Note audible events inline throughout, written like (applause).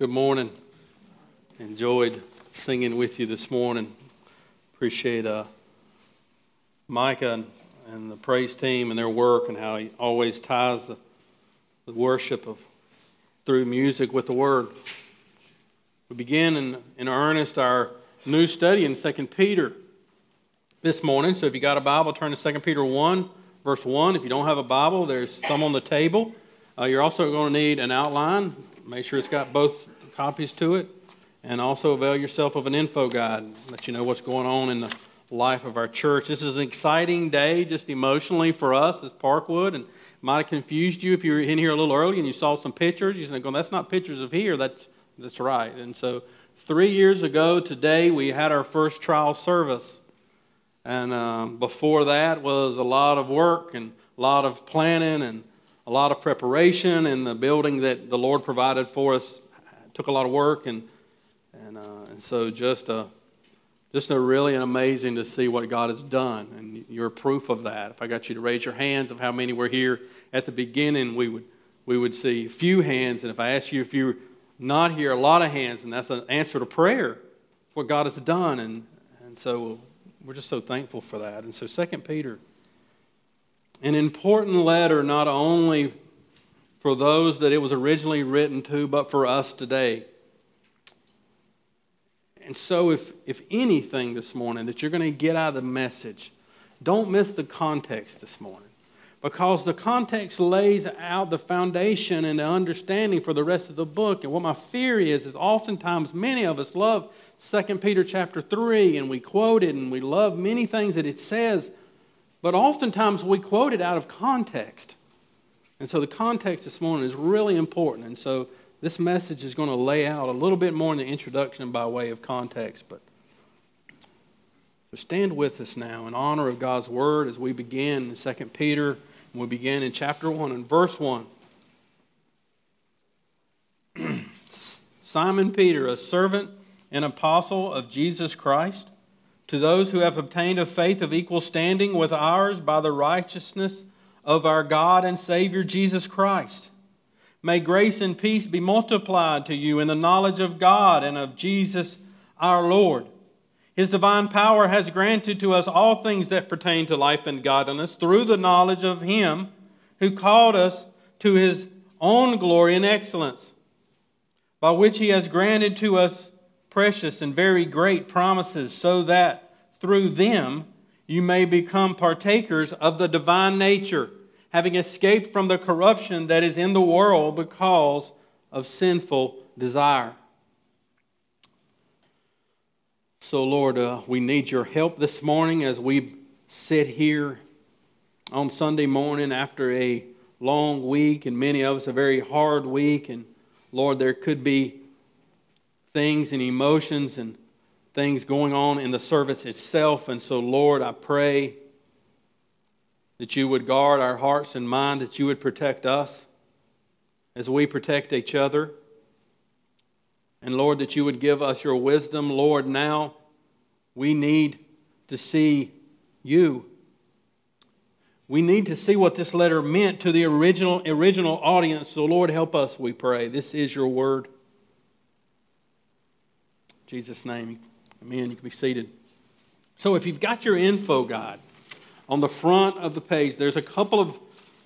Good morning. Enjoyed singing with you this morning. Appreciate uh, Micah and, and, the praise team and their work and how he always ties the, the worship of through music with the word. We begin in, in earnest our new study in 2 Peter this morning. So if you got a Bible, turn to 2 Peter 1, verse 1. If you don't have a Bible, there's some on the table. Uh, you're also going to need an outline. Make sure it's got both copies to it. And also avail yourself of an info guide, let you know what's going on in the life of our church. This is an exciting day, just emotionally for us as Parkwood, and might have confused you if you were in here a little early and you saw some pictures. You're going, "That's not pictures of here." That's that's right. And so, three years ago today, we had our first trial service, and um, before that was a lot of work and a lot of planning and a lot of preparation. And the building that the Lord provided for us took a lot of work and and, uh, and so just a, just a really an amazing to see what God has done, and you're proof of that. If I got you to raise your hands of how many were here at the beginning, we would we would see few hands, and if I ask you if you're not here, a lot of hands, and that's an answer to prayer, what God has done, and and so we're just so thankful for that. And so Second Peter, an important letter not only for those that it was originally written to, but for us today. And so, if, if anything this morning that you're going to get out of the message, don't miss the context this morning. Because the context lays out the foundation and the understanding for the rest of the book. And what my fear is, is oftentimes many of us love 2 Peter chapter 3 and we quote it and we love many things that it says, but oftentimes we quote it out of context. And so the context this morning is really important. And so this message is going to lay out a little bit more in the introduction by way of context, but so stand with us now in honor of God's word as we begin in 2 Peter. And we begin in chapter 1 and verse 1. (clears throat) Simon Peter, a servant and apostle of Jesus Christ, to those who have obtained a faith of equal standing with ours by the righteousness of our God and Savior Jesus Christ May grace and peace be multiplied to you in the knowledge of God and of Jesus our Lord. His divine power has granted to us all things that pertain to life and godliness through the knowledge of Him who called us to His own glory and excellence, by which He has granted to us precious and very great promises, so that through them you may become partakers of the divine nature having escaped from the corruption that is in the world because of sinful desire. So, Lord, uh, we need your help this morning as we sit here on Sunday morning after a long week, and many of us a very hard week. And Lord, there could be things and emotions and things going on in the service itself. And so, Lord, I pray that you would guard our hearts and mind, that you would protect us as we protect each other. And Lord, that you would give us your wisdom. Lord, now we need to see you. We need to see what this letter meant to the original, original audience. So, Lord, help us, we pray. This is your word. In Jesus' name, amen. You can be seated. So, if you've got your info guide, on the front of the page, there's a couple of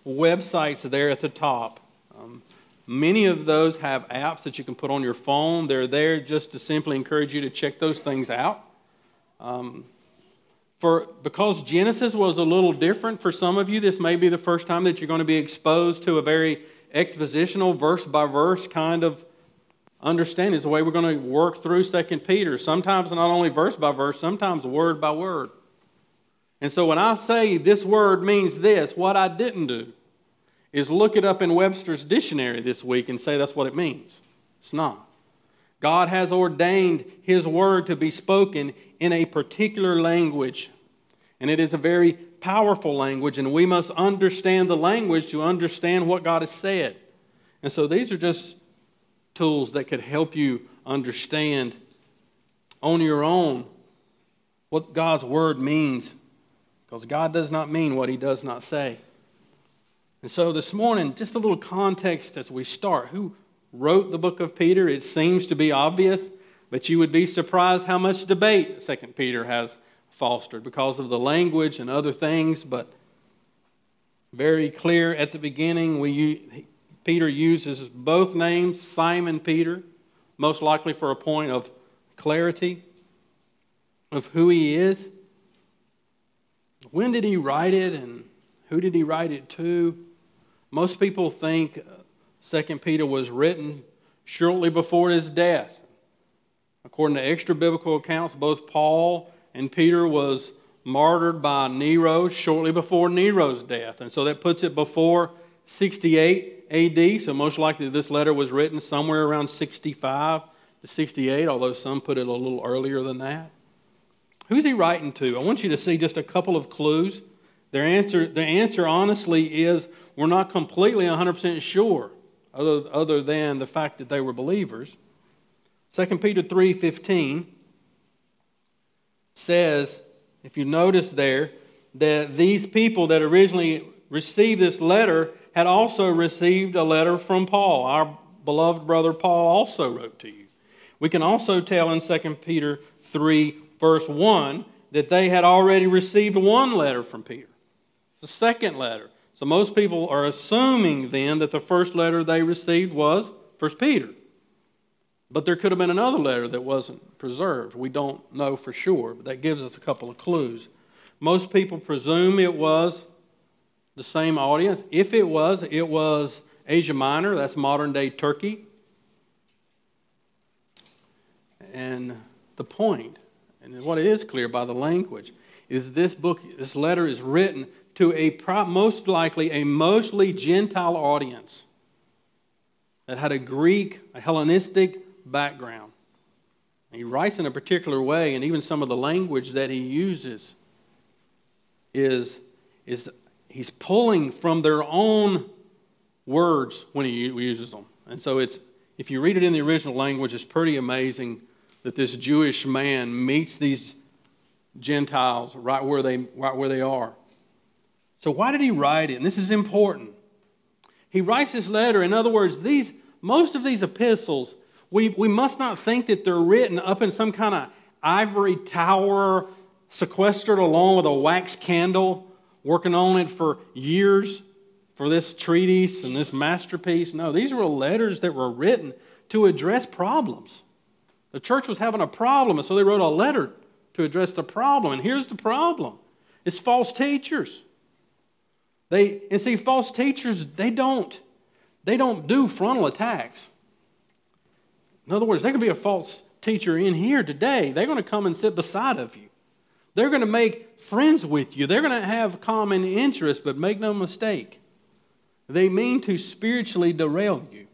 websites there at the top. Um, many of those have apps that you can put on your phone. They're there just to simply encourage you to check those things out. Um, for because Genesis was a little different for some of you, this may be the first time that you're going to be exposed to a very expositional, verse by verse kind of understanding. It's the way we're going to work through Second Peter. Sometimes not only verse by verse, sometimes word by word. And so when I say this word means this, what I didn't do is look it up in Webster's dictionary this week and say that's what it means. It's not. God has ordained His word to be spoken in a particular language. And it is a very powerful language, and we must understand the language to understand what God has said. And so these are just tools that could help you understand on your own what God's word means because God does not mean what he does not say. And so this morning, just a little context as we start. Who, wrote the book of Peter. It seems to be obvious, but you would be surprised how much debate 2 Peter has fostered because of the language and other things, but very clear at the beginning. We, Peter uses both names, Simon Peter, most likely for a point of clarity of who he is. When did he write it and who did he write it to? Most people think uh, 2 Peter was written shortly before his death. According to extra biblical accounts, both Paul and Peter was martyred by Nero shortly before Nero's death. And so that puts it before 68 AD. So most likely this letter was written somewhere around 65 to 68, although some put it a little earlier than that. Who's he writing to? I want you to see just a couple of clues. Their answer, the answer honestly is we're not completely 100% sure, other, other than the fact that they were believers. 2 Peter 3.15 says, if you notice there, that these people that originally received this letter had also received a letter from Paul. Our beloved brother Paul also wrote to you. We can also tell in 2 Peter 3, verse 1, that they had already received one letter from Peter, the second letter. So most people are assuming then that the first letter they received was 1 Peter. But there could have been another letter that wasn't preserved. We don't know for sure, but that gives us a couple of clues. Most people presume it was the same audience. If it was, it was Asia Minor, that's modern day Turkey. And the point, and what is clear by the language, is this book, this letter is written to a most likely a mostly Gentile audience that had a Greek, a Hellenistic background. he writes in a particular way, and even some of the language that he uses is, is he's pulling from their own words when he uses them. And so it's if you read it in the original language, it's pretty amazing that this Jewish man meets these Gentiles right where they, right where they are. So, why did he write it? And this is important. He writes this letter. In other words, these, most of these epistles, we, we must not think that they're written up in some kind of ivory tower, sequestered along with a wax candle, working on it for years for this treatise and this masterpiece. No, these were letters that were written to address problems. The church was having a problem, and so they wrote a letter to address the problem. And here's the problem it's false teachers. They, and see, false teachers, they don't, they don't do frontal attacks. In other words, there could be a false teacher in here today. They're going to come and sit beside of you. They're going to make friends with you. They're going to have common interests, but make no mistake. They mean to spiritually derail you.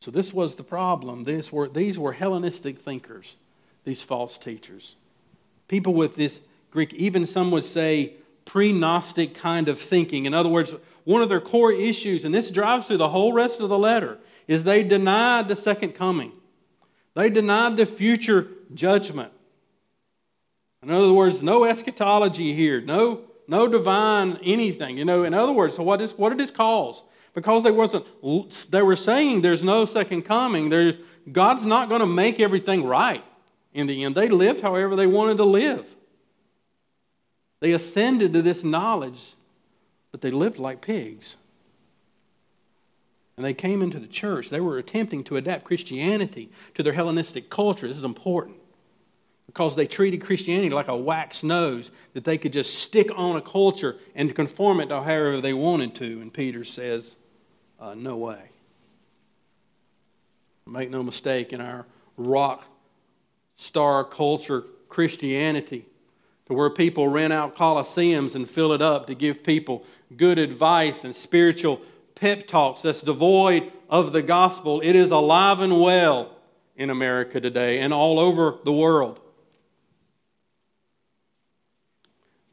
So this was the problem. This were, these were Hellenistic thinkers, these false teachers. People with this Greek, even some would say pre Gnostic kind of thinking. In other words, one of their core issues, and this drives through the whole rest of the letter, is they denied the second coming. They denied the future judgment. In other words, no eschatology here, no, no divine anything. You know, in other words, so what, is, what did this cause? because they wasn't they were saying there's no second coming there's god's not going to make everything right in the end. They lived however they wanted to live. They ascended to this knowledge but they lived like pigs. And they came into the church. They were attempting to adapt christianity to their hellenistic culture. This is important because they treated christianity like a wax nose that they could just stick on a culture and conform it to however they wanted to and peter says uh, no way. Make no mistake, in our rock star culture Christianity, to where people rent out coliseums and fill it up to give people good advice and spiritual pep talks that's devoid of the gospel, it is alive and well in America today and all over the world.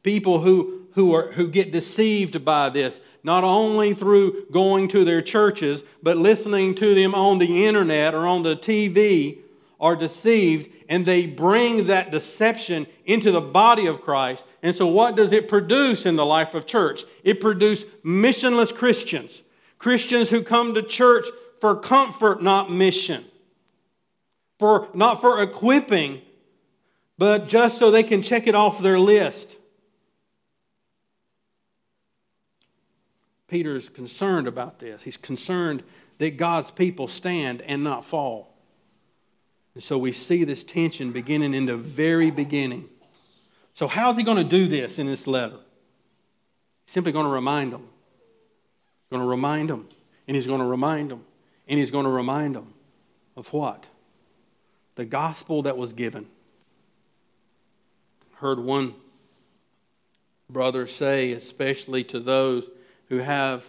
People who who, are, who get deceived by this, not only through going to their churches, but listening to them on the internet or on the TV, are deceived and they bring that deception into the body of Christ. And so, what does it produce in the life of church? It produces missionless Christians, Christians who come to church for comfort, not mission. For, not for equipping, but just so they can check it off their list. Peter's concerned about this. He's concerned that God's people stand and not fall. And so we see this tension beginning in the very beginning. So, how's he going to do this in this letter? He's simply going to remind them. He's going to remind them, and he's going to remind them, and he's going to remind them of what? The gospel that was given. Heard one brother say, especially to those who have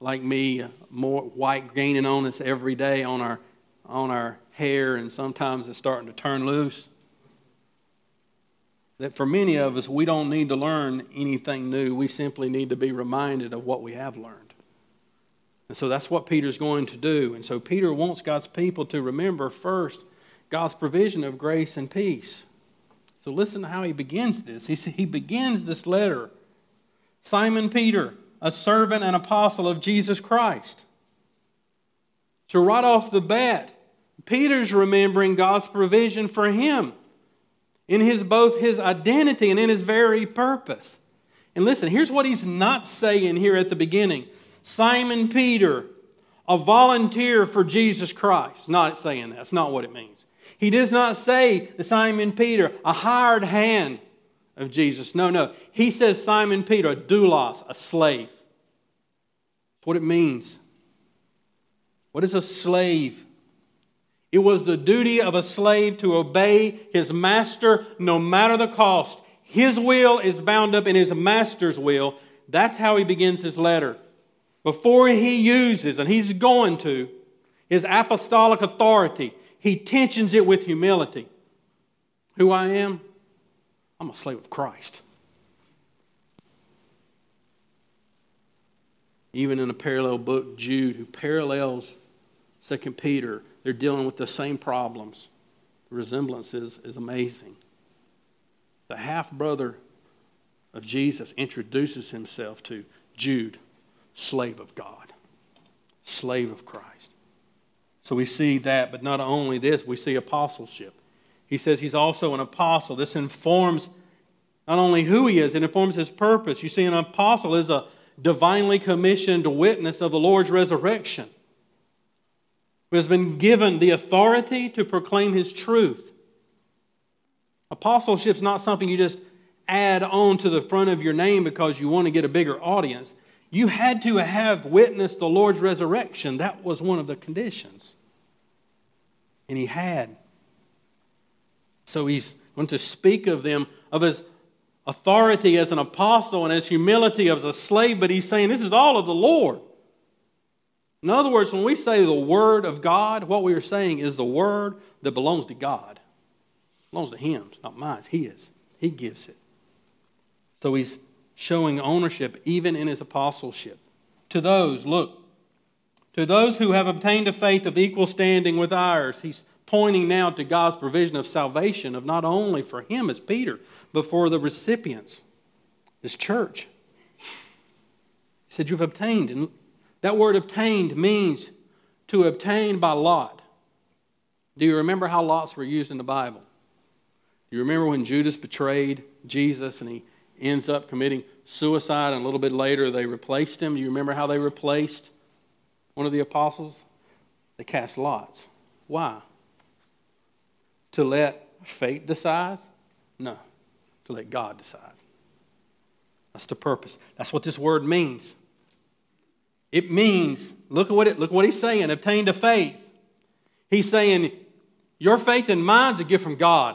like me, more white gaining on us every day on our, on our hair, and sometimes it's starting to turn loose. That for many of us, we don't need to learn anything new. We simply need to be reminded of what we have learned. And so that's what Peter's going to do. And so Peter wants God's people to remember first God's provision of grace and peace. So listen to how he begins this. He, he begins this letter Simon Peter a servant and apostle of Jesus Christ. So, right off the bat, Peter's remembering God's provision for him in his both his identity and in his very purpose. And listen, here's what he's not saying here at the beginning Simon Peter, a volunteer for Jesus Christ. Not saying that. That's not what it means. He does not say that Simon Peter, a hired hand of Jesus. No, no. He says Simon Peter, doulos, a slave. That's what it means. What is a slave? It was the duty of a slave to obey his master no matter the cost. His will is bound up in his master's will. That's how he begins his letter. Before he uses, and he's going to, his apostolic authority, he tensions it with humility. Who I am? I'm a slave of Christ. Even in a parallel book, Jude, who parallels 2 Peter, they're dealing with the same problems. The resemblance is, is amazing. The half brother of Jesus introduces himself to Jude, slave of God, slave of Christ. So we see that, but not only this, we see apostleship. He says he's also an apostle. This informs not only who he is, it informs his purpose. You see, an apostle is a divinely commissioned witness of the Lord's resurrection who has been given the authority to proclaim his truth. Apostleship is not something you just add on to the front of your name because you want to get a bigger audience. You had to have witnessed the Lord's resurrection. That was one of the conditions. And he had. So he's going to speak of them, of his authority as an apostle and his humility as a slave, but he's saying this is all of the Lord. In other words, when we say the Word of God, what we are saying is the Word that belongs to God. It belongs to Him, it's not mine, it's His. He gives it. So he's showing ownership even in his apostleship. To those, look, to those who have obtained a faith of equal standing with ours, he's pointing now to God's provision of salvation, of not only for him as Peter, but for the recipients, this church. He said, You've obtained. And that word obtained means to obtain by lot. Do you remember how lots were used in the Bible? Do you remember when Judas betrayed Jesus and he ends up committing suicide, and a little bit later they replaced him? Do you remember how they replaced one of the apostles? They cast lots. Why? To let fate decide? No, to let God decide. That's the purpose. That's what this word means. It means, look at what, it, look what he's saying, obtained a faith. He's saying, Your faith and mine's a gift from God.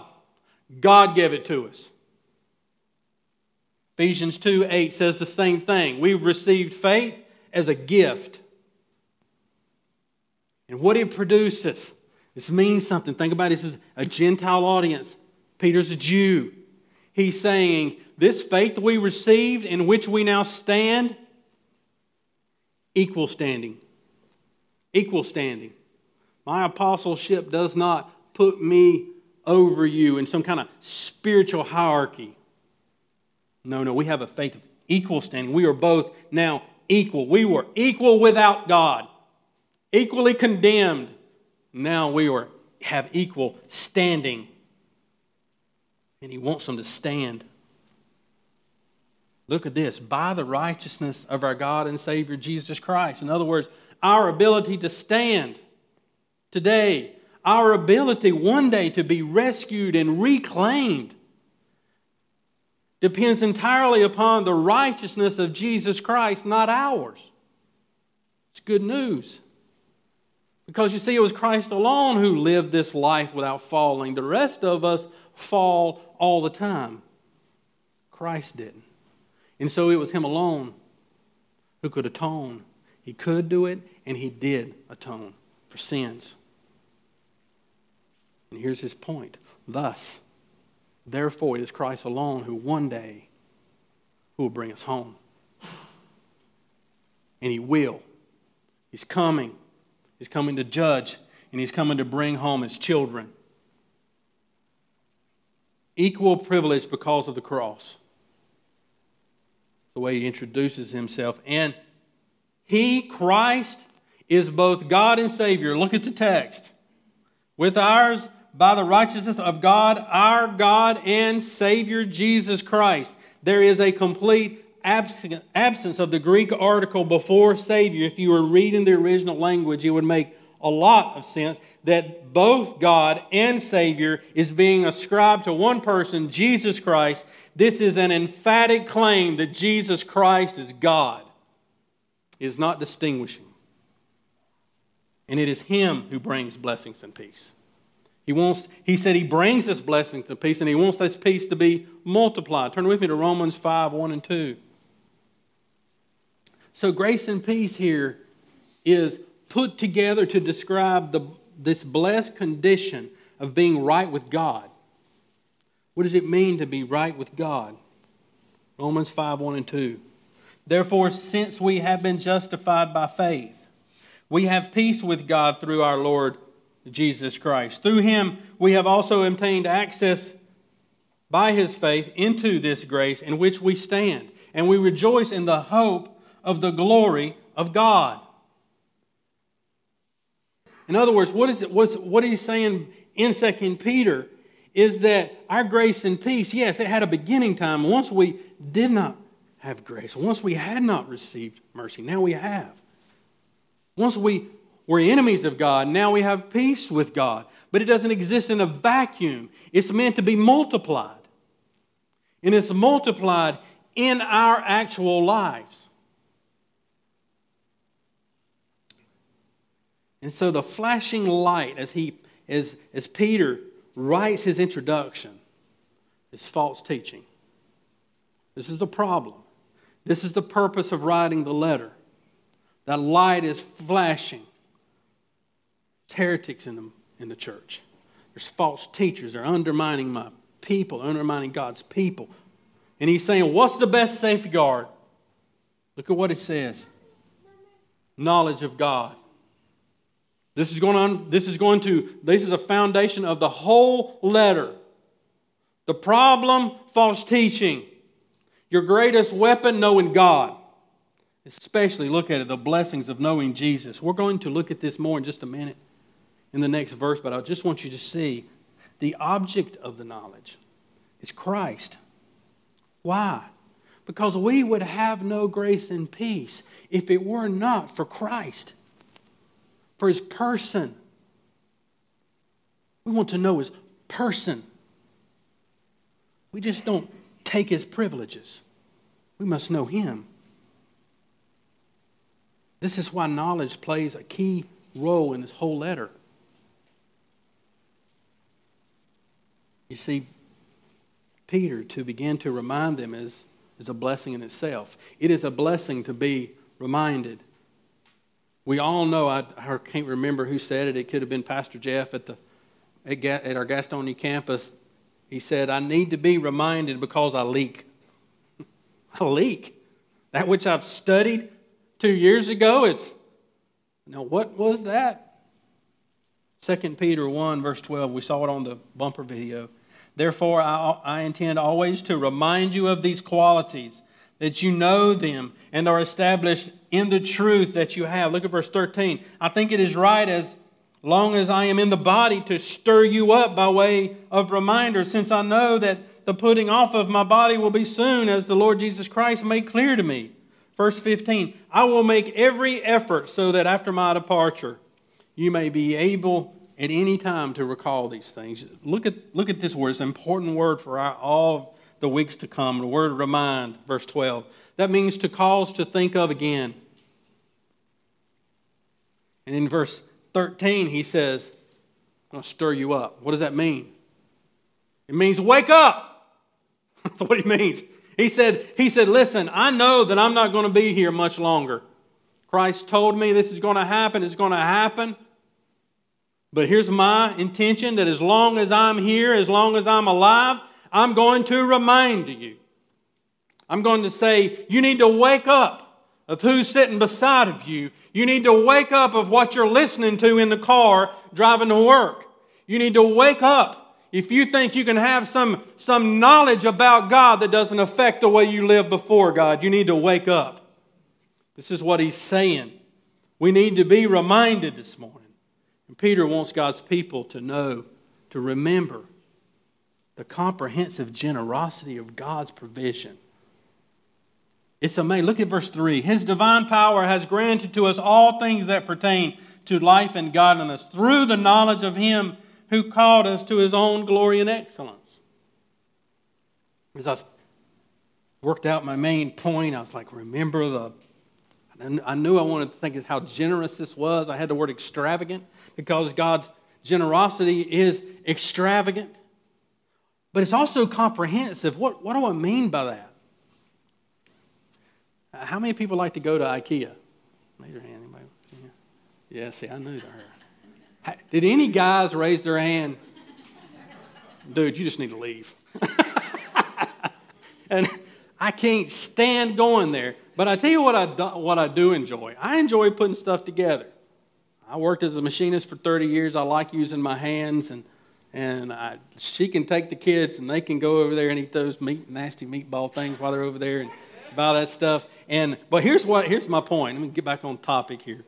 God gave it to us. Ephesians 2 8 says the same thing. We've received faith as a gift. And what it produces, this means something. Think about it. This is a Gentile audience. Peter's a Jew. He's saying, This faith we received, in which we now stand, equal standing. Equal standing. My apostleship does not put me over you in some kind of spiritual hierarchy. No, no, we have a faith of equal standing. We are both now equal. We were equal without God. equally condemned. Now we are, have equal standing. And he wants them to stand. Look at this by the righteousness of our God and Savior Jesus Christ. In other words, our ability to stand today, our ability one day to be rescued and reclaimed depends entirely upon the righteousness of Jesus Christ, not ours. It's good news. Because you see, it was Christ alone who lived this life without falling. The rest of us fall all the time. Christ didn't. And so it was Him alone who could atone. He could do it, and He did atone for sins. And here's His point. Thus, Therefore, it is Christ alone who one day who will bring us home. And he will. He's coming. He's coming to judge, and he's coming to bring home his children. Equal privilege because of the cross. The way he introduces himself. And he, Christ, is both God and Savior. Look at the text. With ours, by the righteousness of God, our God and Savior Jesus Christ. There is a complete absence of the Greek article before Savior. If you were reading the original language, it would make a lot of sense that both God and Savior is being ascribed to one person, Jesus Christ. This is an emphatic claim that Jesus Christ is God. It is not distinguishing. And it is Him who brings blessings and peace. He, wants, he said he brings us blessings and peace, and he wants this peace to be multiplied. Turn with me to Romans 5 1 and 2. So, grace and peace here is put together to describe the, this blessed condition of being right with God. What does it mean to be right with God? Romans 5 1 and 2. Therefore, since we have been justified by faith, we have peace with God through our Lord Jesus Christ. Through him, we have also obtained access by his faith into this grace in which we stand, and we rejoice in the hope of the glory of God. In other words, what is it, what's, what he's saying in Second Peter is that our grace and peace, yes, it had a beginning time. Once we did not have grace, once we had not received mercy, now we have. Once we we're enemies of God. Now we have peace with God. But it doesn't exist in a vacuum, it's meant to be multiplied. And it's multiplied in our actual lives. And so the flashing light, as, he, as, as Peter writes his introduction, is false teaching. This is the problem. This is the purpose of writing the letter. That light is flashing It's heretics in the, in the church. There's false teachers. They're undermining my people, undermining God's people. And he's saying, What's the best safeguard? Look at what it says knowledge of God. This is going on, this is going to, this is a foundation of the whole letter. The problem, false teaching. Your greatest weapon, knowing God. Especially look at it, the blessings of knowing Jesus. We're going to look at this more in just a minute in the next verse, but I just want you to see the object of the knowledge is Christ. Why? Because we would have no grace and peace if it were not for Christ, for his person. We want to know his person. We just don't take his privileges. We must know him. This is why knowledge plays a key role in this whole letter. You see, Peter, to begin to remind them is, is a blessing in itself. It is a blessing to be reminded. We all know, I, I can't remember who said it, it could have been Pastor Jeff at, the, at, at our Gastonia campus. He said, I need to be reminded because I leak. (laughs) I leak. That which I've studied two years ago, it's, now what was that? 2 Peter 1, verse 12, we saw it on the bumper video. Therefore, I, I intend always to remind you of these qualities, that you know them and are established in the truth that you have. Look at verse 13. I think it is right as long as I am in the body to stir you up by way of reminder, since I know that the putting off of my body will be soon, as the Lord Jesus Christ made clear to me. Verse 15 I will make every effort so that after my departure you may be able at any time to recall these things. Look at, look at this word. It's an important word for our, all the weeks to come. The word remind, verse 12. That means to cause to think of again. And in verse 13, he says, I'm going to stir you up. What does that mean? It means wake up. (laughs) That's what he means. He said, he said, Listen, I know that I'm not going to be here much longer. Christ told me this is going to happen, it's going to happen. But here's my intention that as long as I'm here, as long as I'm alive, I'm going to remind you. I'm going to say, you need to wake up of who's sitting beside of you. You need to wake up of what you're listening to in the car driving to work. You need to wake up if you think you can have some, some knowledge about God that doesn't affect the way you live before God. You need to wake up. This is what he's saying. We need to be reminded this morning. And Peter wants God's people to know, to remember the comprehensive generosity of God's provision. It's amazing. Look at verse 3. His divine power has granted to us all things that pertain to life and godliness through the knowledge of Him who called us to His own glory and excellence. As I worked out my main point, I was like, remember the. I knew I wanted to think of how generous this was. I had the word extravagant because God's generosity is extravagant. But it's also comprehensive. What, what do I mean by that? How many people like to go to IKEA? Raise your hand. Anybody? Yeah, see, I knew that. Did any guys raise their hand? Dude, you just need to leave. (laughs) and I can't stand going there. But I tell you what I, do, what I do enjoy. I enjoy putting stuff together. I worked as a machinist for 30 years. I like using my hands, and and I, she can take the kids and they can go over there and eat those meat, nasty meatball things while they're over there and buy that stuff. And but here's what here's my point. Let me get back on topic here.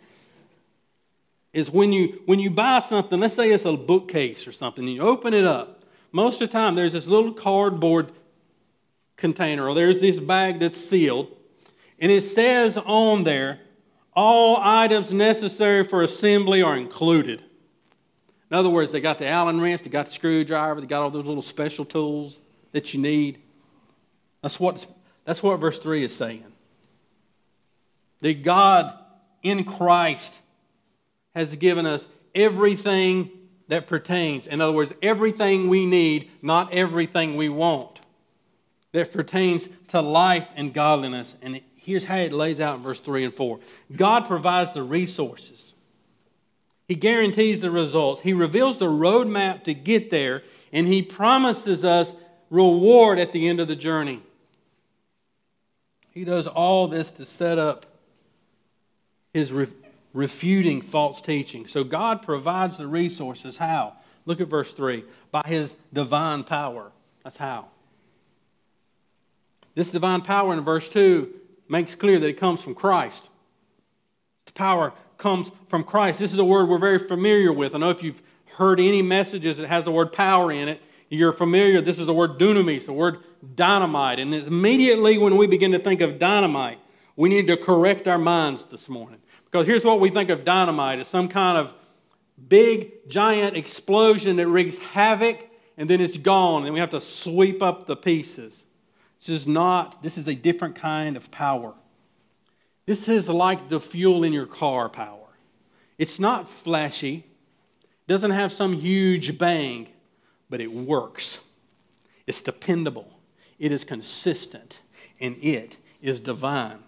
Is when you when you buy something, let's say it's a bookcase or something, and you open it up. Most of the time, there's this little cardboard container, or there's this bag that's sealed, and it says on there all items necessary for assembly are included. In other words, they got the Allen wrench, they got the screwdriver, they got all those little special tools that you need. That's what, that's what verse 3 is saying. That God in Christ has given us everything that pertains. In other words, everything we need, not everything we want, that pertains to life and godliness and Here's how it lays out in verse 3 and 4 God provides the resources, He guarantees the results, He reveals the roadmap to get there, and He promises us reward at the end of the journey. He does all this to set up His re- refuting false teaching. So God provides the resources. How? Look at verse 3 by His divine power. That's how. This divine power in verse 2 makes clear that it comes from Christ. Power comes from Christ. This is a word we're very familiar with. I know if you've heard any messages that has the word power in it, you're familiar. This is the word dunamis, the word dynamite. And immediately when we begin to think of dynamite, we need to correct our minds this morning. Because here's what we think of dynamite as some kind of big, giant explosion that wreaks havoc and then it's gone and we have to sweep up the pieces. This is not, this is a different kind of power. This is like the fuel in your car power. It's not flashy, doesn't have some huge bang, but it works. It's dependable, it is consistent, and it is divine.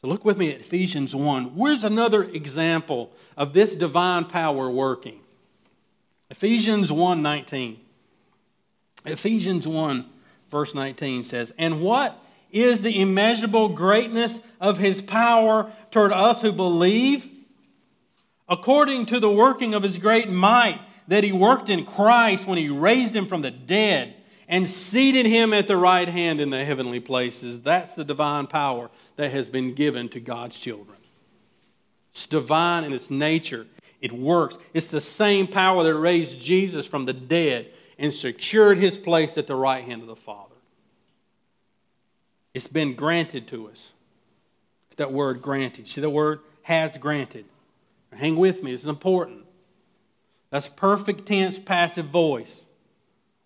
So look with me at Ephesians 1. Where's another example of this divine power working? Ephesians 1:19. Ephesians 1 verse 19 says, And what is the immeasurable greatness of his power toward us who believe? According to the working of his great might that he worked in Christ when he raised him from the dead and seated him at the right hand in the heavenly places. That's the divine power that has been given to God's children. It's divine in its nature. It works. It's the same power that raised Jesus from the dead and secured his place at the right hand of the Father. It's been granted to us. That word granted. See that word? Has granted. Hang with me, is important. That's perfect tense passive voice.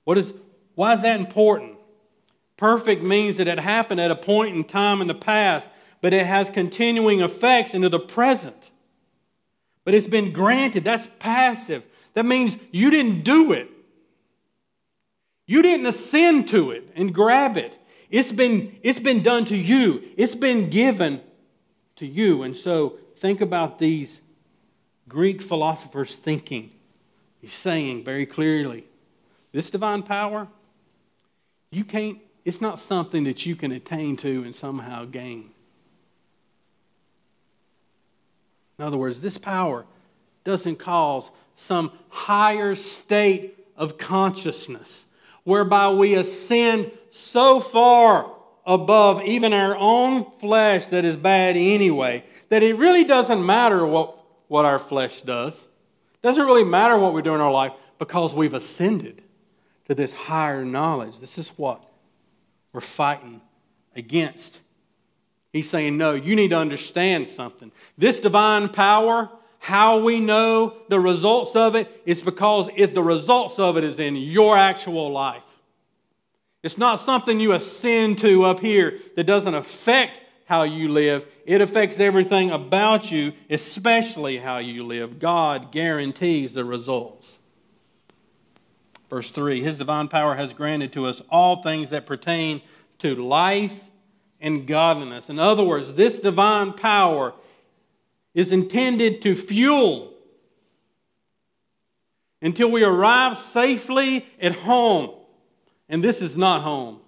What is, why is that important? Perfect means that it happened at a point in time in the past, but it has continuing effects into the present. But it's been granted. That's passive. That means you didn't do it. You didn't ascend to it and grab it. It's been, it's been done to you, it's been given to you. And so think about these Greek philosophers thinking. He's saying very clearly this divine power, you can't, it's not something that you can attain to and somehow gain. In other words, this power doesn't cause some higher state of consciousness whereby we ascend so far above even our own flesh that is bad anyway that it really doesn't matter what, what our flesh does. It doesn't really matter what we do in our life because we've ascended to this higher knowledge. This is what we're fighting against. He's saying, No, you need to understand something. This divine power, how we know the results of it, is because if the results of it is in your actual life. It's not something you ascend to up here that doesn't affect how you live. It affects everything about you, especially how you live. God guarantees the results. Verse 3 His divine power has granted to us all things that pertain to life and godliness. In other words, this divine power is intended to fuel until we arrive safely at home. And this is not home.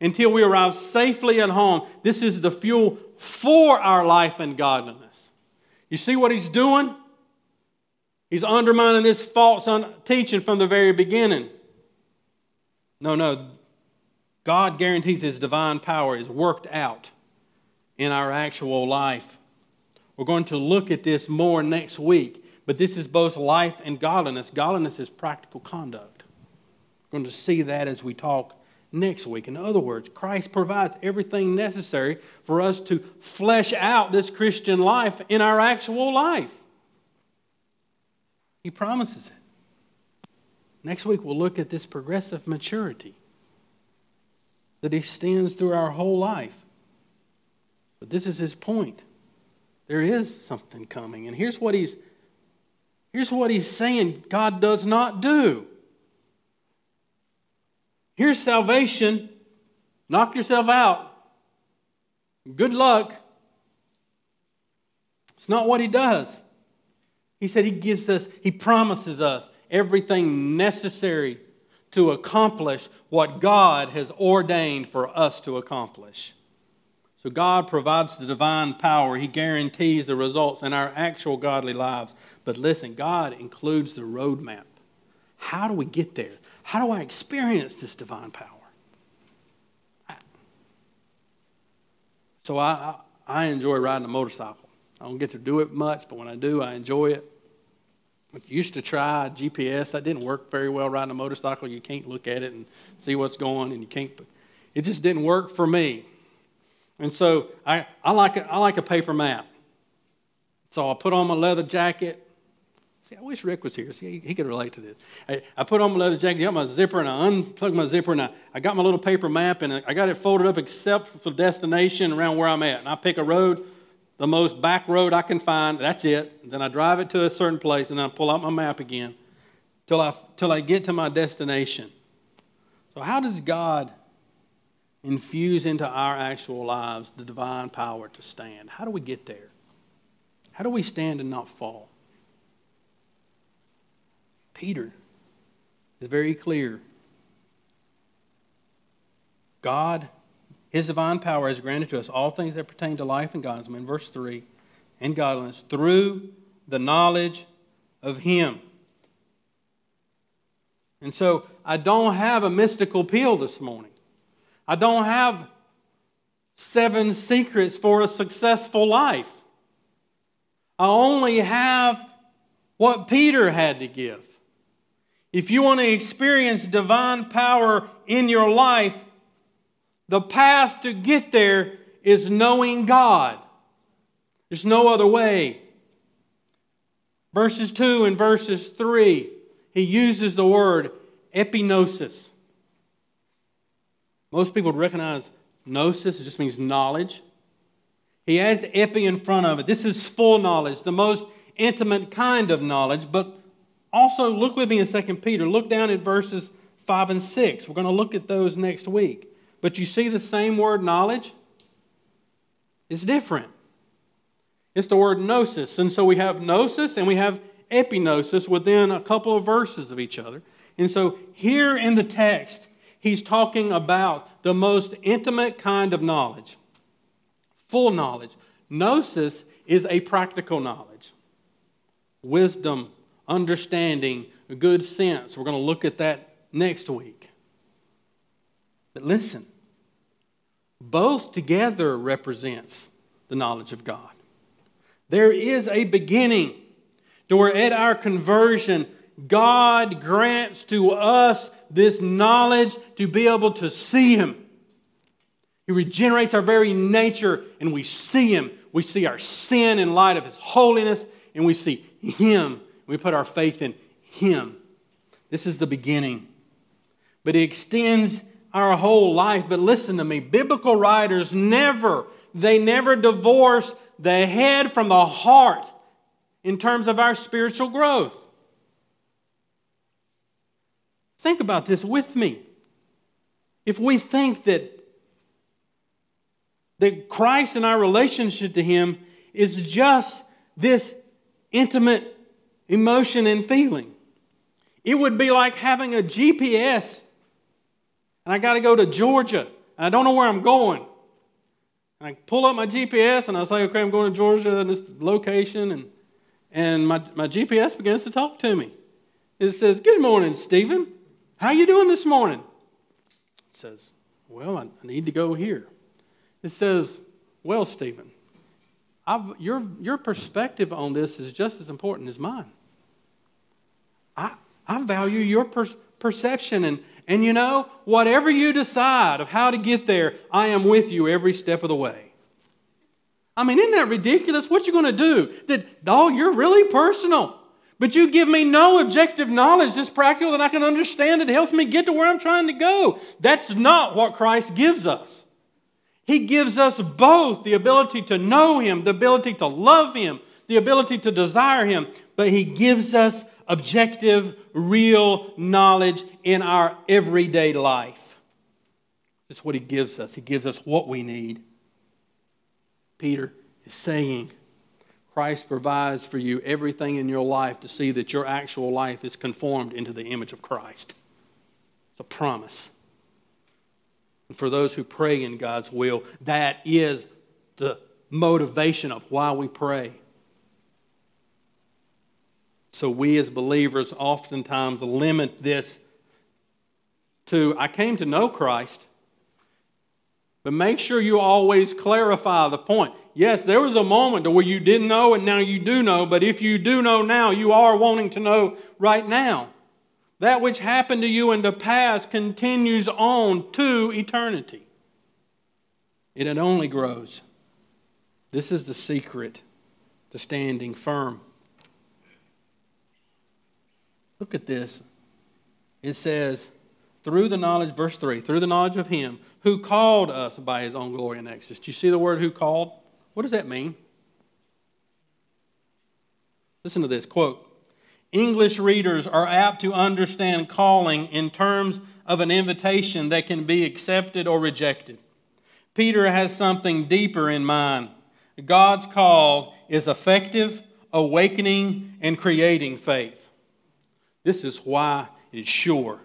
Until we arrive safely at home, this is the fuel for our life and godliness. You see what he's doing? He's undermining this false teaching from the very beginning. No, no. God guarantees his divine power is worked out in our actual life. We're going to look at this more next week, but this is both life and godliness. Godliness is practical conduct. Going to see that as we talk next week. In other words, Christ provides everything necessary for us to flesh out this Christian life in our actual life. He promises it. Next week, we'll look at this progressive maturity that extends through our whole life. But this is his point. There is something coming. And here's what he's here's what he's saying God does not do. Here's salvation. Knock yourself out. Good luck. It's not what he does. He said he gives us, he promises us everything necessary to accomplish what God has ordained for us to accomplish. So God provides the divine power. He guarantees the results in our actual godly lives. But listen, God includes the roadmap. How do we get there? How do I experience this divine power? So I, I, enjoy riding a motorcycle. I don't get to do it much, but when I do, I enjoy it. I used to try GPS. That didn't work very well riding a motorcycle. You can't look at it and see what's going, and you can't. It just didn't work for me. And so I, I, like a, I like a paper map. So I put on my leather jacket. See, I wish Rick was here. See, he, he could relate to this. I, I, put on my leather jacket, got my zipper, and I unplugged my zipper, and I, I got my little paper map, and I got it folded up except for destination around where I'm at. And I pick a road the most back road I can find. That's it. Then I drive it to a certain place and I pull out my map again till I, till I get to my destination. So, how does God infuse into our actual lives the divine power to stand? How do we get there? How do we stand and not fall? Peter is very clear. God his divine power has granted to us all things that pertain to life and godliness. In verse 3, and godliness through the knowledge of Him. And so I don't have a mystical pill this morning. I don't have seven secrets for a successful life. I only have what Peter had to give. If you want to experience divine power in your life, the path to get there is knowing God. There's no other way. Verses 2 and verses 3, he uses the word epignosis. Most people would recognize gnosis, it just means knowledge. He adds epi in front of it. This is full knowledge, the most intimate kind of knowledge. But also, look with me in 2 Peter. Look down at verses 5 and 6. We're going to look at those next week. But you see the same word knowledge? It's different. It's the word gnosis. And so we have gnosis and we have epignosis within a couple of verses of each other. And so here in the text, he's talking about the most intimate kind of knowledge, full knowledge. Gnosis is a practical knowledge, wisdom, understanding, good sense. We're going to look at that next week. But listen, both together represents the knowledge of God. There is a beginning to where at our conversion, God grants to us this knowledge to be able to see Him. He regenerates our very nature, and we see Him. We see our sin in light of His holiness, and we see Him. We put our faith in Him. This is the beginning. But He extends our whole life. But listen to me biblical writers never, they never divorce the head from the heart in terms of our spiritual growth. Think about this with me. If we think that, that Christ and our relationship to Him is just this intimate emotion and feeling, it would be like having a GPS and I got to go to Georgia and I don't know where I'm going. And I pull up my GPS and I say, okay, I'm going to Georgia in this location. And, and my, my GPS begins to talk to me. It says, good morning, Stephen. How you doing this morning? It says, well, I need to go here. It says, well, Stephen, I've, your, your perspective on this is just as important as mine. I, I value your per- perception and, and you know, whatever you decide of how to get there, I am with you every step of the way. I mean, isn't that ridiculous? What you going to do? That, oh, you're really personal. But you give me no objective knowledge that's practical that I can understand. It helps me get to where I'm trying to go. That's not what Christ gives us. He gives us both the ability to know Him, the ability to love Him, the ability to desire Him, but He gives us objective, real knowledge in our everyday life. That's what He gives us. He gives us what we need. Peter is saying, Christ provides for you everything in your life to see that your actual life is conformed into the image of Christ. It's a promise. And for those who pray in God's will, that is the motivation of why we pray. So we as believers oftentimes limit this to I came to know Christ. But make sure you always clarify the point. Yes, there was a moment where you didn't know and now you do know, but if you do know now, you are wanting to know right now. That which happened to you in the past continues on to eternity. And it only grows. This is the secret to standing firm. Look at this. It says, through the knowledge, verse 3, through the knowledge of Him who called us by His own glory and excellence. Do you see the word who called? What does that mean? Listen to this quote English readers are apt to understand calling in terms of an invitation that can be accepted or rejected. Peter has something deeper in mind. God's call is effective, awakening, and creating faith. This is why it is sure.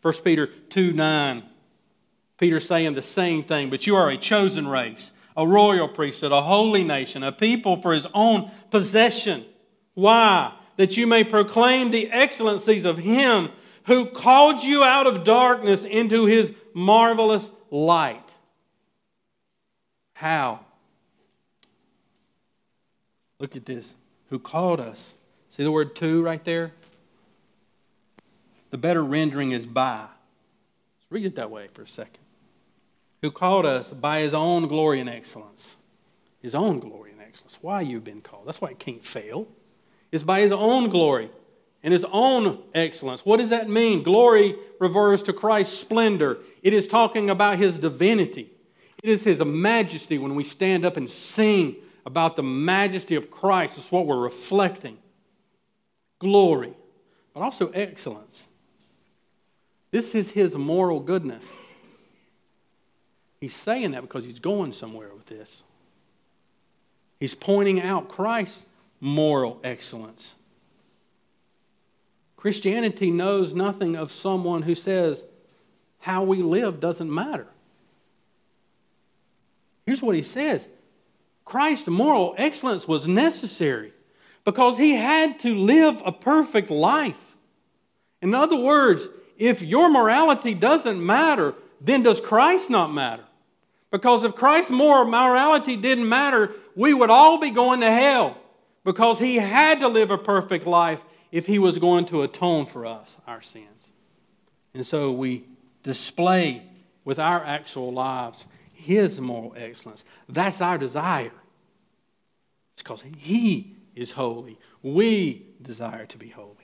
1 Peter 2 9. Peter's saying the same thing, but you are a chosen race, a royal priesthood, a holy nation, a people for his own possession. Why? That you may proclaim the excellencies of him who called you out of darkness into his marvelous light. How? Look at this. Who called us? See the word to right there? The better rendering is by. Let's read it that way for a second. Who called us by his own glory and excellence. His own glory and excellence. Why you've been called. That's why it can't fail. It's by his own glory and his own excellence. What does that mean? Glory refers to Christ's splendor, it is talking about his divinity. It is his majesty when we stand up and sing about the majesty of Christ. It's what we're reflecting. Glory, but also excellence. This is his moral goodness. He's saying that because he's going somewhere with this. He's pointing out Christ's moral excellence. Christianity knows nothing of someone who says how we live doesn't matter. Here's what he says Christ's moral excellence was necessary because he had to live a perfect life. In other words, if your morality doesn't matter, then does Christ not matter? Because if Christ's moral morality didn't matter, we would all be going to hell because he had to live a perfect life if he was going to atone for us, our sins. And so we display with our actual lives his moral excellence. That's our desire. It's because he is holy. We desire to be holy.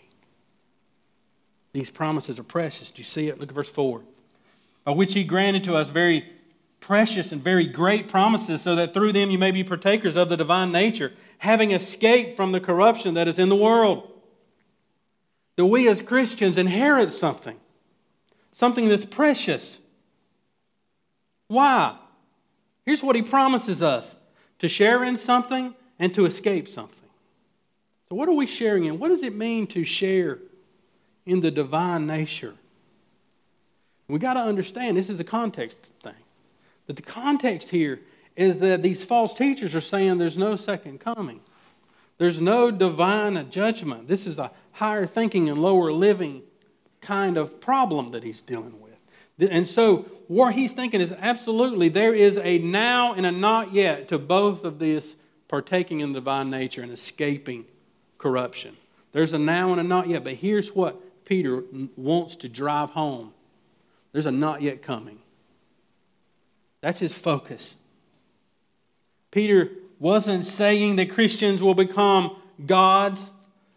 These promises are precious. Do you see it? Look at verse 4. By which he granted to us very precious and very great promises, so that through them you may be partakers of the divine nature, having escaped from the corruption that is in the world that we as Christians inherit something, something that's precious. Why? Here's what he promises us to share in something and to escape something. So, what are we sharing in? What does it mean to share in the divine nature? We got to understand this is a context thing. That the context here is that these false teachers are saying there's no second coming. There's no divine judgment. This is a higher thinking and lower living kind of problem that he's dealing with. And so, what he's thinking is absolutely there is a now and a not yet to both of this partaking in the divine nature and escaping corruption. There's a now and a not yet, but here's what Peter wants to drive home there's a not yet coming. That's his focus. Peter wasn't saying that Christians will become gods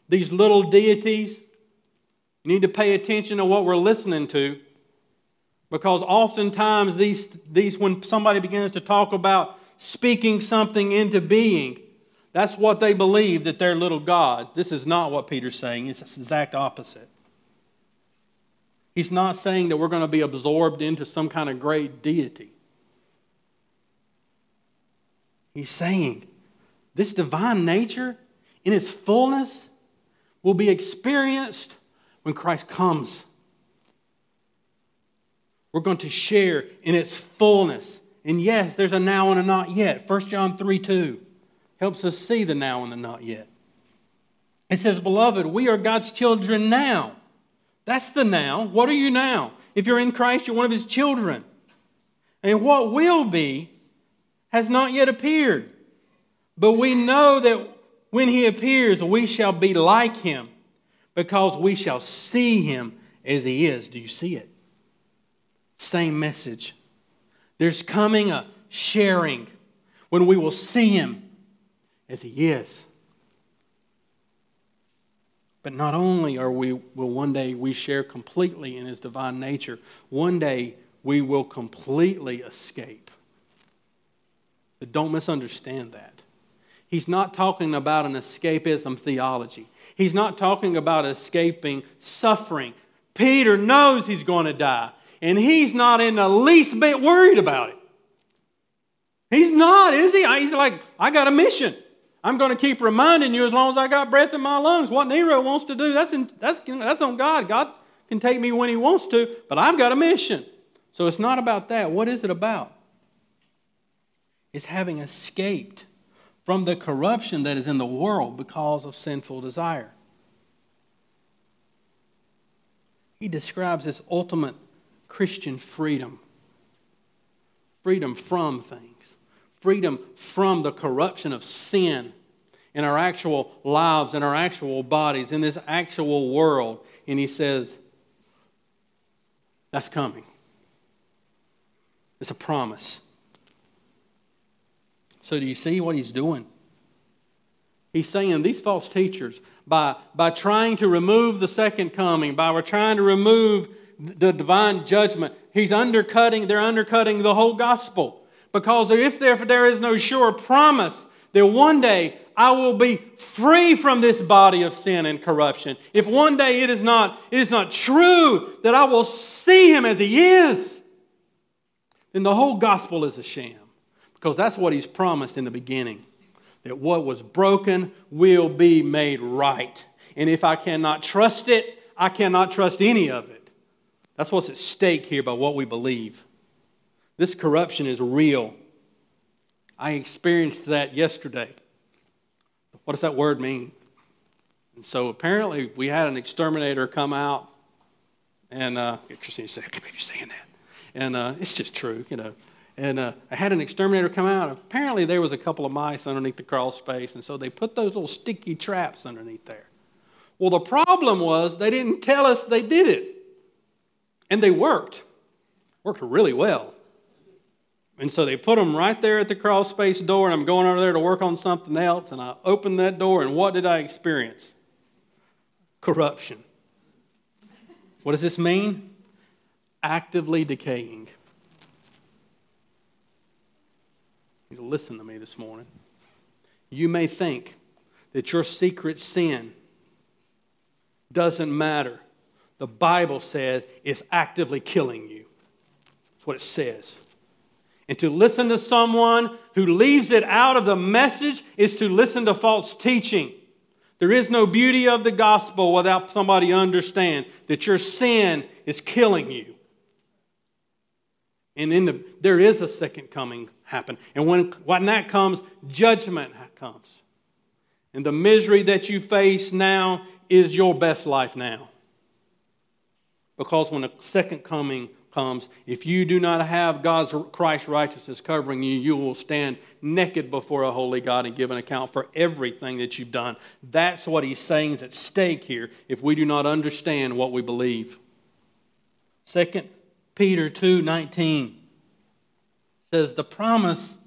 these little deities, you need to pay attention to what we're listening to. Because oftentimes, these, these, when somebody begins to talk about speaking something into being, that's what they believe that they're little gods. This is not what Peter's saying, it's the exact opposite. He's not saying that we're going to be absorbed into some kind of great deity. He's saying this divine nature in its fullness will be experienced when Christ comes. We're going to share in its fullness. And yes, there's a now and a not yet. 1 John 3 2 helps us see the now and the not yet. It says, Beloved, we are God's children now. That's the now. What are you now? If you're in Christ, you're one of his children. And what will be has not yet appeared. But we know that when he appears, we shall be like him because we shall see him as he is. Do you see it? Same message. There's coming a sharing when we will see him as he is. But not only are we will one day we share completely in his divine nature, one day we will completely escape. But don't misunderstand that. He's not talking about an escapism theology. He's not talking about escaping suffering. Peter knows he's going to die, and he's not in the least bit worried about it. He's not, is he? He's like, I got a mission. I'm going to keep reminding you as long as I got breath in my lungs. What Nero wants to do, that's, in, that's, that's on God. God can take me when he wants to, but I've got a mission. So it's not about that. What is it about? It's having escaped from the corruption that is in the world because of sinful desire. he describes this ultimate Christian freedom freedom from things, freedom from the corruption of sin in our actual lives, in our actual bodies, in this actual world. And he says, that's coming. It's a promise. So, do you see what he's doing? He's saying these false teachers, by, by trying to remove the second coming, by trying to remove the divine judgment, he's undercutting, they're undercutting the whole gospel. Because if there, if there is no sure promise that one day I will be free from this body of sin and corruption, if one day it is not, it is not true that I will see him as he is, then the whole gospel is a sham. Because that's what he's promised in the beginning that what was broken will be made right. And if I cannot trust it, I cannot trust any of it. That's what's at stake here by what we believe. This corruption is real. I experienced that yesterday. What does that word mean? And so apparently we had an exterminator come out, and uh, Christine said, "I can't believe you're saying that," and uh, it's just true, you know. And uh, I had an exterminator come out. Apparently, there was a couple of mice underneath the crawl space, and so they put those little sticky traps underneath there. Well, the problem was they didn't tell us they did it, and they worked, worked really well. And so they put them right there at the crawl space door, and I'm going over there to work on something else, and I opened that door, and what did I experience? Corruption. What does this mean? Actively decaying. You listen to me this morning. You may think that your secret sin doesn't matter. The Bible says it's actively killing you. That's what it says. And to listen to someone who leaves it out of the message is to listen to false teaching. There is no beauty of the gospel without somebody understand that your sin is killing you. And in the, there is a second coming happen. And when, when that comes, judgment comes. And the misery that you face now is your best life now. Because when the second coming comes, if you do not have God's Christ righteousness covering you, you will stand naked before a holy God and give an account for everything that you've done. That's what he's saying is at stake here if we do not understand what we believe. Second Peter 2:19 says the promise,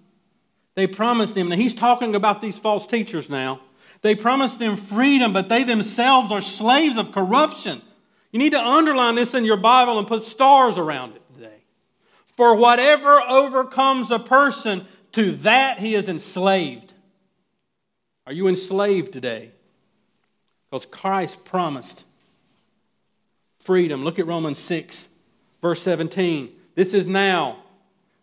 they promised him. Now he's talking about these false teachers now. They promised them freedom, but they themselves are slaves of corruption. You need to underline this in your Bible and put stars around it today. For whatever overcomes a person, to that he is enslaved. Are you enslaved today? Because Christ promised freedom. Look at Romans 6, verse 17. This is now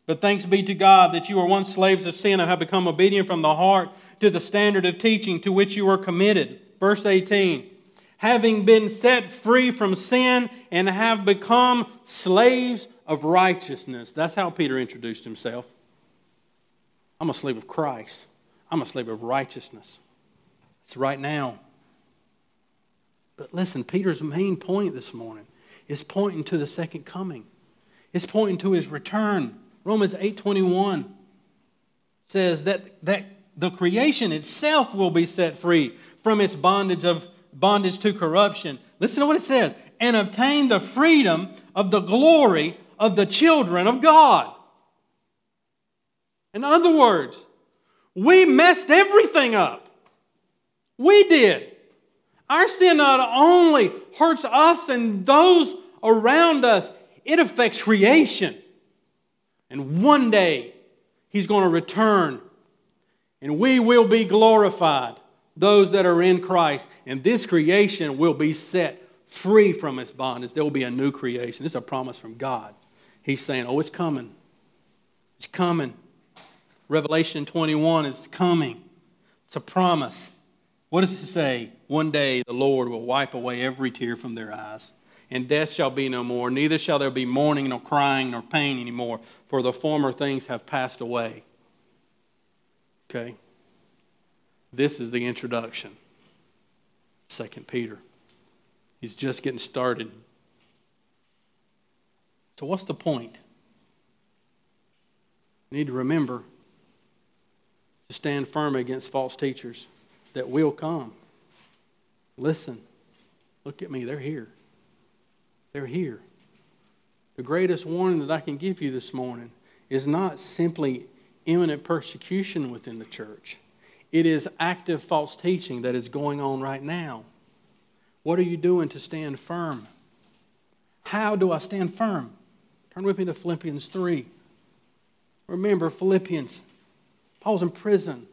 but thanks be to God that you were once slaves of sin and have become obedient from the heart to the standard of teaching to which you were committed. Verse 18 Having been set free from sin and have become slaves of righteousness. That's how Peter introduced himself. I'm a slave of Christ, I'm a slave of righteousness. It's right now. But listen, Peter's main point this morning is pointing to the second coming. It's pointing to his return. Romans 8:21 says that, that the creation itself will be set free from its bondage of bondage to corruption. Listen to what it says, and obtain the freedom of the glory of the children of God. In other words, we messed everything up. We did. Our sin not only hurts us and those around us, it affects creation. And one day, He's going to return, and we will be glorified, those that are in Christ. And this creation will be set free from its bondage. There will be a new creation. This is a promise from God. He's saying, Oh, it's coming. It's coming. Revelation 21 is coming. It's a promise. What does it say? One day the Lord will wipe away every tear from their eyes and death shall be no more, neither shall there be mourning, nor crying, nor pain anymore, for the former things have passed away. Okay? This is the introduction. Second Peter. He's just getting started. So, what's the point? You need to remember to stand firm against false teachers that will come. Listen, look at me, they're here. They're here. The greatest warning that I can give you this morning is not simply imminent persecution within the church, it is active false teaching that is going on right now. What are you doing to stand firm? How do I stand firm? Turn with me to Philippians 3. Remember, Philippians, Paul's in prison.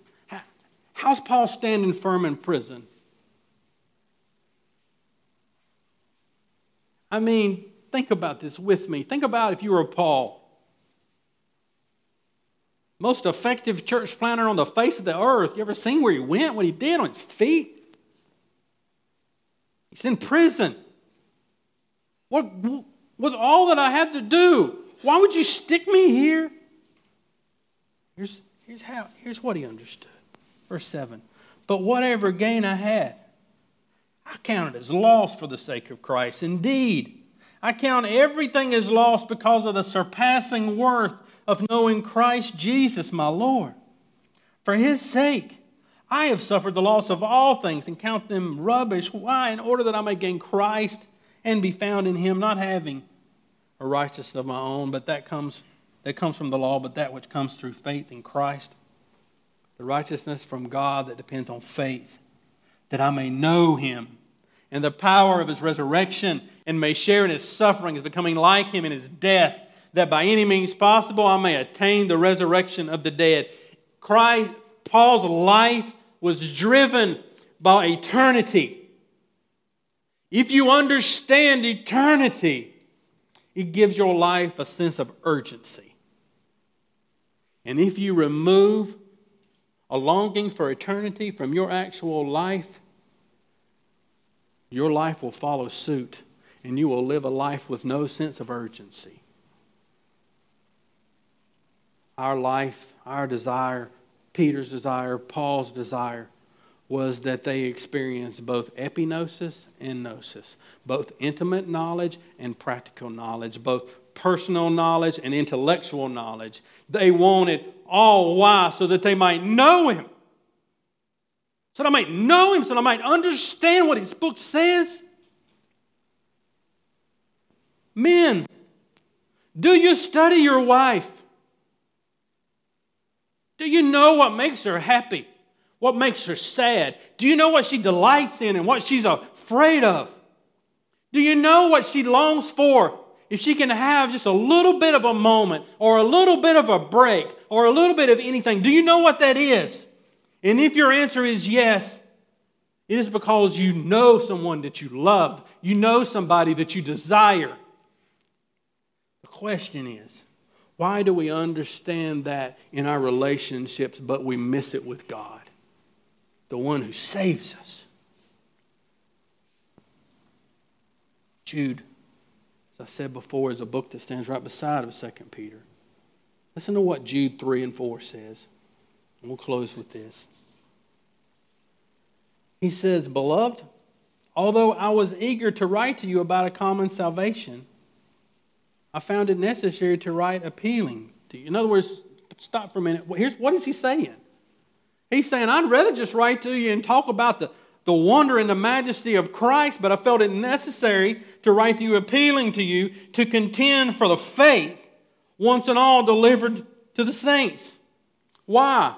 How's Paul standing firm in prison? I mean, think about this with me. Think about if you were Paul. Most effective church planter on the face of the earth. You ever seen where he went, what he did on his feet? He's in prison. What, with all that I have to do, why would you stick me here? Here's, here's, how, here's what he understood. Verse 7 But whatever gain I had, I count it as loss for the sake of Christ. Indeed, I count everything as loss because of the surpassing worth of knowing Christ Jesus, my Lord. For his sake, I have suffered the loss of all things and count them rubbish. Why? In order that I may gain Christ and be found in him, not having a righteousness of my own, but that comes, that comes from the law, but that which comes through faith in Christ. The righteousness from God that depends on faith that I may know him and the power of his resurrection and may share in his sufferings, becoming like him in his death, that by any means possible I may attain the resurrection of the dead. Christ, Paul's life was driven by eternity. If you understand eternity, it gives your life a sense of urgency. And if you remove a longing for eternity from your actual life, your life will follow suit and you will live a life with no sense of urgency. Our life, our desire, Peter's desire, Paul's desire was that they experience both epignosis and gnosis, both intimate knowledge and practical knowledge, both personal knowledge and intellectual knowledge. They wanted all. Why? So that they might know Him so that I might know him, so that I might understand what his book says. Men, do you study your wife? Do you know what makes her happy? What makes her sad? Do you know what she delights in and what she's afraid of? Do you know what she longs for? If she can have just a little bit of a moment or a little bit of a break or a little bit of anything, do you know what that is? And if your answer is yes, it is because you know someone that you love, you know somebody that you desire. The question is, why do we understand that in our relationships, but we miss it with God, the one who saves us? Jude, I said before, is a book that stands right beside of 2 Peter. Listen to what Jude 3 and 4 says. And we'll close with this. He says, Beloved, although I was eager to write to you about a common salvation, I found it necessary to write appealing to you. In other words, stop for a minute. Here's what is he saying? He's saying, I'd rather just write to you and talk about the, the wonder and the majesty of Christ, but I felt it necessary to write to you, appealing to you to contend for the faith once and all delivered to the saints. Why?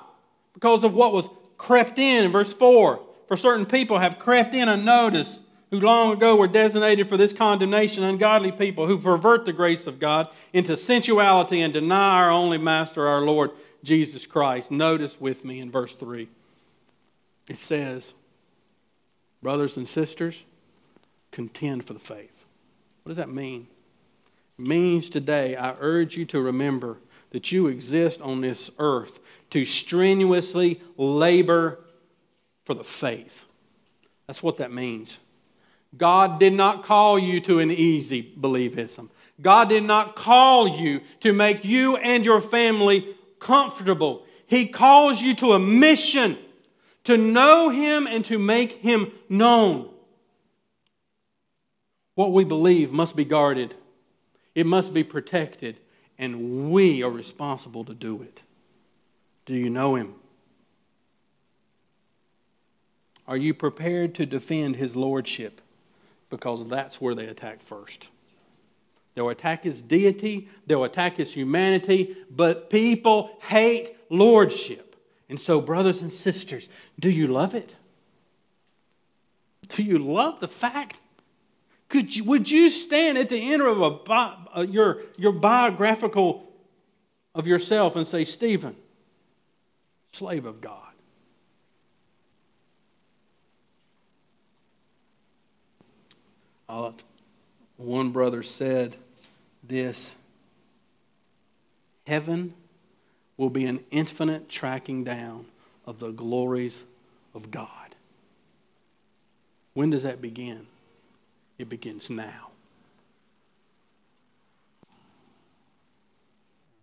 Because of what was crept in in verse 4. For certain people have crept in unnoticed, who long ago were designated for this condemnation, ungodly people who pervert the grace of God into sensuality and deny our only Master, our Lord Jesus Christ. Notice with me in verse 3. It says, Brothers and sisters, contend for the faith. What does that mean? It means today, I urge you to remember that you exist on this earth to strenuously labor for the faith. That's what that means. God did not call you to an easy believism. God did not call you to make you and your family comfortable. He calls you to a mission to know Him and to make Him known. What we believe must be guarded. It must be protected, and we are responsible to do it. Do you know him? Are you prepared to defend his lordship? Because that's where they attack first. They'll attack his deity, they'll attack his humanity, but people hate lordship. And so, brothers and sisters, do you love it? Do you love the fact? Could you, would you stand at the end of a, uh, your, your biographical of yourself and say, Stephen, slave of God? Uh, one brother said this Heaven will be an infinite tracking down of the glories of God. When does that begin? It begins now.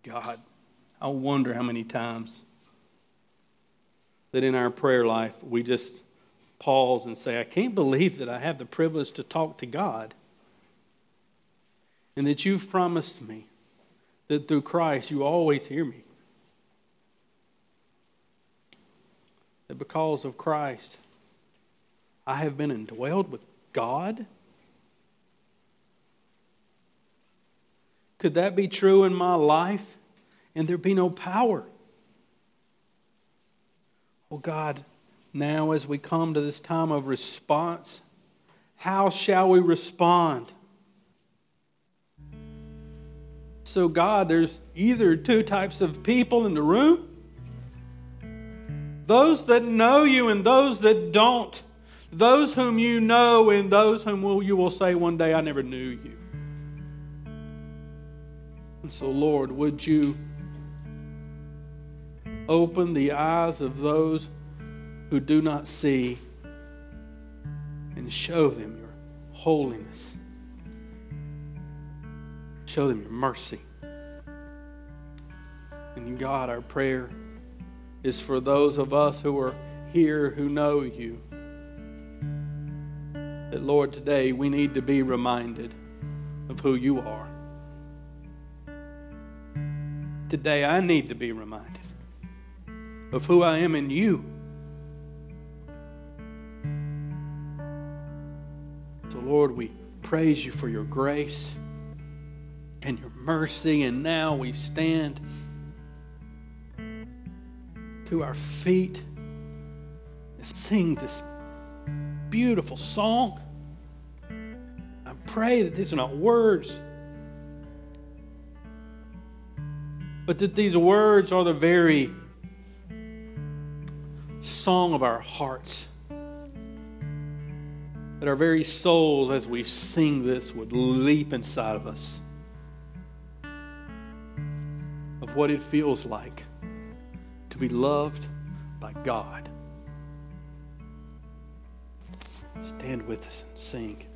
God, I wonder how many times that in our prayer life we just pause and say, I can't believe that I have the privilege to talk to God. And that you've promised me that through Christ you always hear me. That because of Christ, I have been indwelled with God. Could that be true in my life and there be no power? Oh God, now as we come to this time of response, how shall we respond? So, God, there's either two types of people in the room those that know you and those that don't, those whom you know and those whom you will say one day, I never knew you. And so, Lord, would you open the eyes of those who do not see and show them your holiness. Show them your mercy. And God, our prayer is for those of us who are here who know you. That, Lord, today we need to be reminded of who you are. Today I need to be reminded of who I am in you. So, Lord, we praise you for your grace and your mercy. And now we stand to our feet and sing this beautiful song. I pray that these are not words, but that these words are the very song of our hearts that our very souls, as we sing this, would leap inside of us of what it feels like be loved by God. Stand with us and sing.